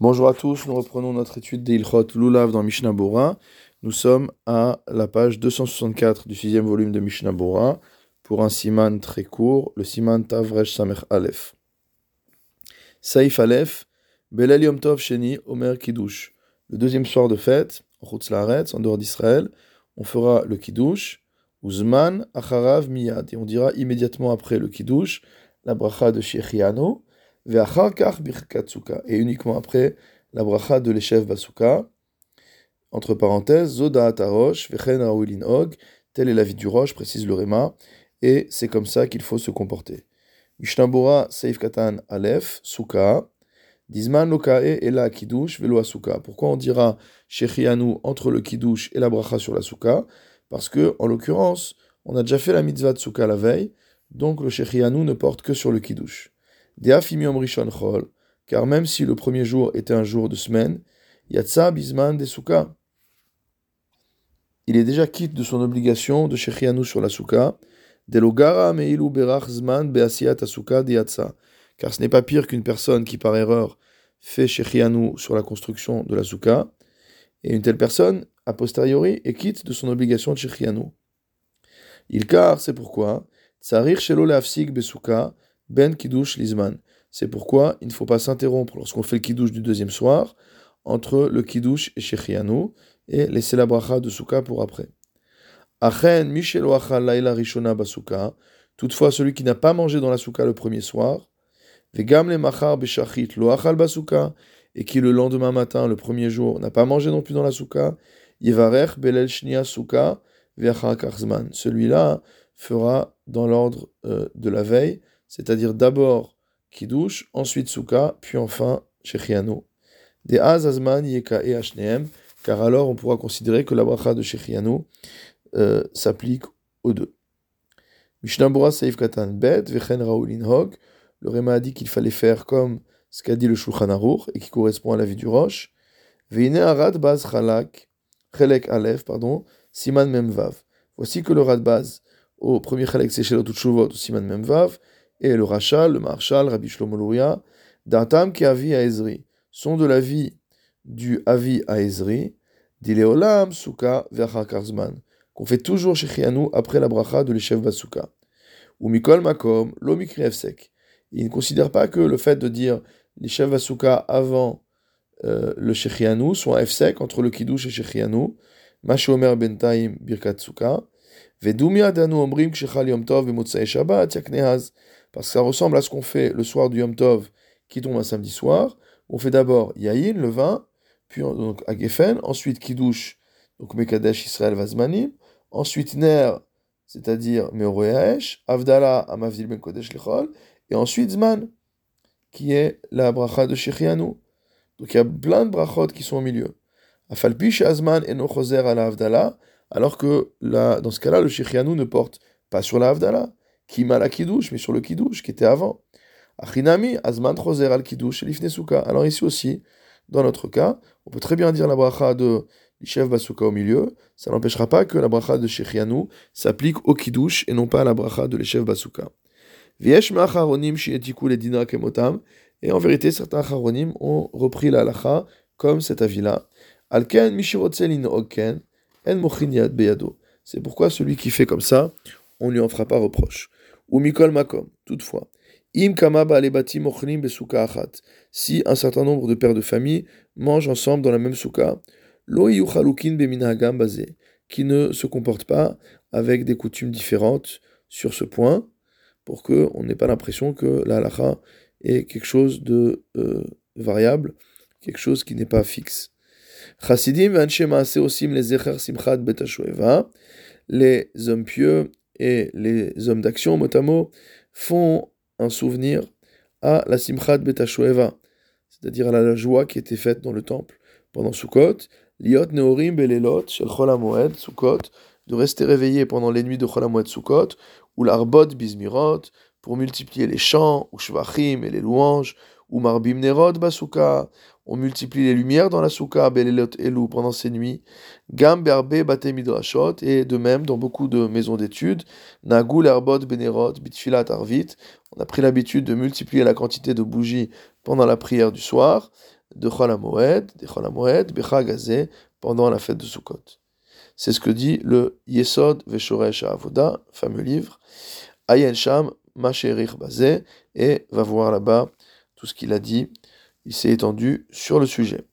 Bonjour à tous, nous reprenons notre étude d'Ilchot Lulav dans Mishnah Bora. Nous sommes à la page 264 du sixième volume de Mishnah Bora pour un siman très court, le siman Tavresh Samech Aleph. Saif Aleph, Belel Yom Tov Sheni Omer Kiddush. Le deuxième soir de fête, en en dehors d'Israël, on fera le Kiddush, Uzman Acharav Miyad, et on dira immédiatement après le Kiddush la bracha de Shechiano et uniquement après la bracha de l'Eshev Basuka. Entre parenthèses, Zoda Atarosh, Vechen Og, telle est la vie du roche, précise le Réma, et c'est comme ça qu'il faut se comporter. Mishnabura Seif Katan Aleph, Suka, Dizman Lokae et la Kiddush, Velo Asuka. Pourquoi on dira Shechianu entre le Kiddush et la bracha sur la Suka Parce que, en l'occurrence, on a déjà fait la mitzvah de Suka la veille, donc le Shechianu ne porte que sur le Kiddush car même si le premier jour était un jour de semaine, yatsa bisman de Il est déjà quitte de son obligation de shechianu sur la souka, delogara meilu berach zman beasiat asuka yatsa, car ce n'est pas pire qu'une personne qui par erreur fait shechianu sur la construction de la souka, et une telle personne, a posteriori, est quitte de son obligation de shechianu. Il car, c'est pourquoi, tsarir shelo leafsik besuka, ben Kiddush Lizman. C'est pourquoi il ne faut pas s'interrompre lorsqu'on fait le Kiddush du deuxième soir entre le Kiddush et Shechianu et laisser la bracha de Souka pour après. Achen Achal Laila Rishona Basuka. Toutefois, celui qui n'a pas mangé dans la Souka le premier soir, Vegam le Machar Beshachit Lo Achal Basuka, et qui le lendemain matin, le premier jour, n'a pas mangé non plus dans la Souka, Yivarech Belel Shnia Souka Karzman. Celui-là fera dans l'ordre euh, de la veille c'est-à-dire d'abord Kiddush, ensuite Souka, puis enfin Shechianu. Des Azazman, Yeka et Hneem, car alors on pourra considérer que la bracha de Shechianu euh, s'applique aux deux. Mishnabura Seif Katan Bet, Vechen Raoulin Hog, le Réma a dit qu'il fallait faire comme ce qu'a dit le Shulchan Aruch et qui correspond à la vie du roche. Veine Arad Baz Chalak, Chelek Aleph, pardon, Siman Memvav. Voici que le Radbaz, au premier Chelek Sechelot Utshuvot, Siman Memvav, et le Rachal, le Marshal, Rabbi Shlomo Datam qui avi à Ezri, sont de la vie du avi à Ezri, Dileolam, Souka, Karzman, qu'on fait toujours chez Chianou après la bracha de l'Eshev Basuka. Ou Mikol Makom, l'Omikri Efsek. Il ne considère pas que le fait de dire l'Eshev Basuka avant euh, le Shechianu soit Efsek entre le Kiddush et Shechianu, Mashomer Bentaim Birkat Souka, Parce que ça ressemble à ce qu'on fait le soir du Yom Tov qui tombe un samedi soir. On fait d'abord Yahin, le vin, puis donc Agefen, ensuite Kiddush, donc Mekadesh Israël Vazmanim, ensuite Ner, c'est-à-dire Meoroyaesh, Avdala Amavdil Ben Kodesh Lechol, et ensuite Zman, qui est la bracha de Shechianu. Donc il y a plein de brachot qui sont au milieu. Afalpi Azman et Nochoser à la Avdala, alors que dans ce cas-là, le Shechianu ne porte pas sur la Avdala qui m'a la kiddush, mais sur le kiddush qui était avant. Achinami, azman trozer al kiddush. Alors ici aussi, dans notre cas, on peut très bien dire la bracha de l'ishev basuka au milieu, ça n'empêchera pas que la bracha de shechianu s'applique au kiddush et non pas à la bracha de l'ishev basuka. Viesh ma'acharonim shietiku ledina kemotam, et en vérité, certains acharonim ont repris la comme cet avis-là. Alken mishirotzelin oken, C'est pourquoi celui qui fait comme ça, on ne lui en fera pas reproche. Ou mikol makom, toutefois. Im. Si un certain nombre de pères de famille mangent ensemble dans la même souka, qui ne se comportent pas avec des coutumes différentes sur ce point, pour qu'on n'ait pas l'impression que la est quelque chose de euh, variable, quelque chose qui n'est pas fixe. Chasidim osim les simchat les hommes pieux et les hommes d'action, mot font un souvenir à la Simchat Betashueva, c'est-à-dire à la joie qui était faite dans le temple pendant Sukkot, Liot Neorim Belelot Shel Chol Sukkot, de rester réveillé pendant les nuits de Chol HaMoed Sukkot, ou l'Arbot Bizmirot, pour multiplier les chants, ou Shvachim et les louanges, ou marbim nerod basuka. On multiplie les lumières dans la souka, belelot elou, pendant ces nuits. Gam berbe bate midrashot, et de même, dans beaucoup de maisons d'études, nagul erbot benerot, bitfilat arvit. On a pris l'habitude de multiplier la quantité de bougies pendant la prière du soir, de cholamoed, de cholamoed, bechagazé, pendant la fête de Sukkot. C'est ce que dit le Yesod Veshoresh Avoda, fameux livre. Ayen Sham, Masherich Bazé, et va voir là-bas tout ce qu'il a dit, il s'est étendu sur le sujet.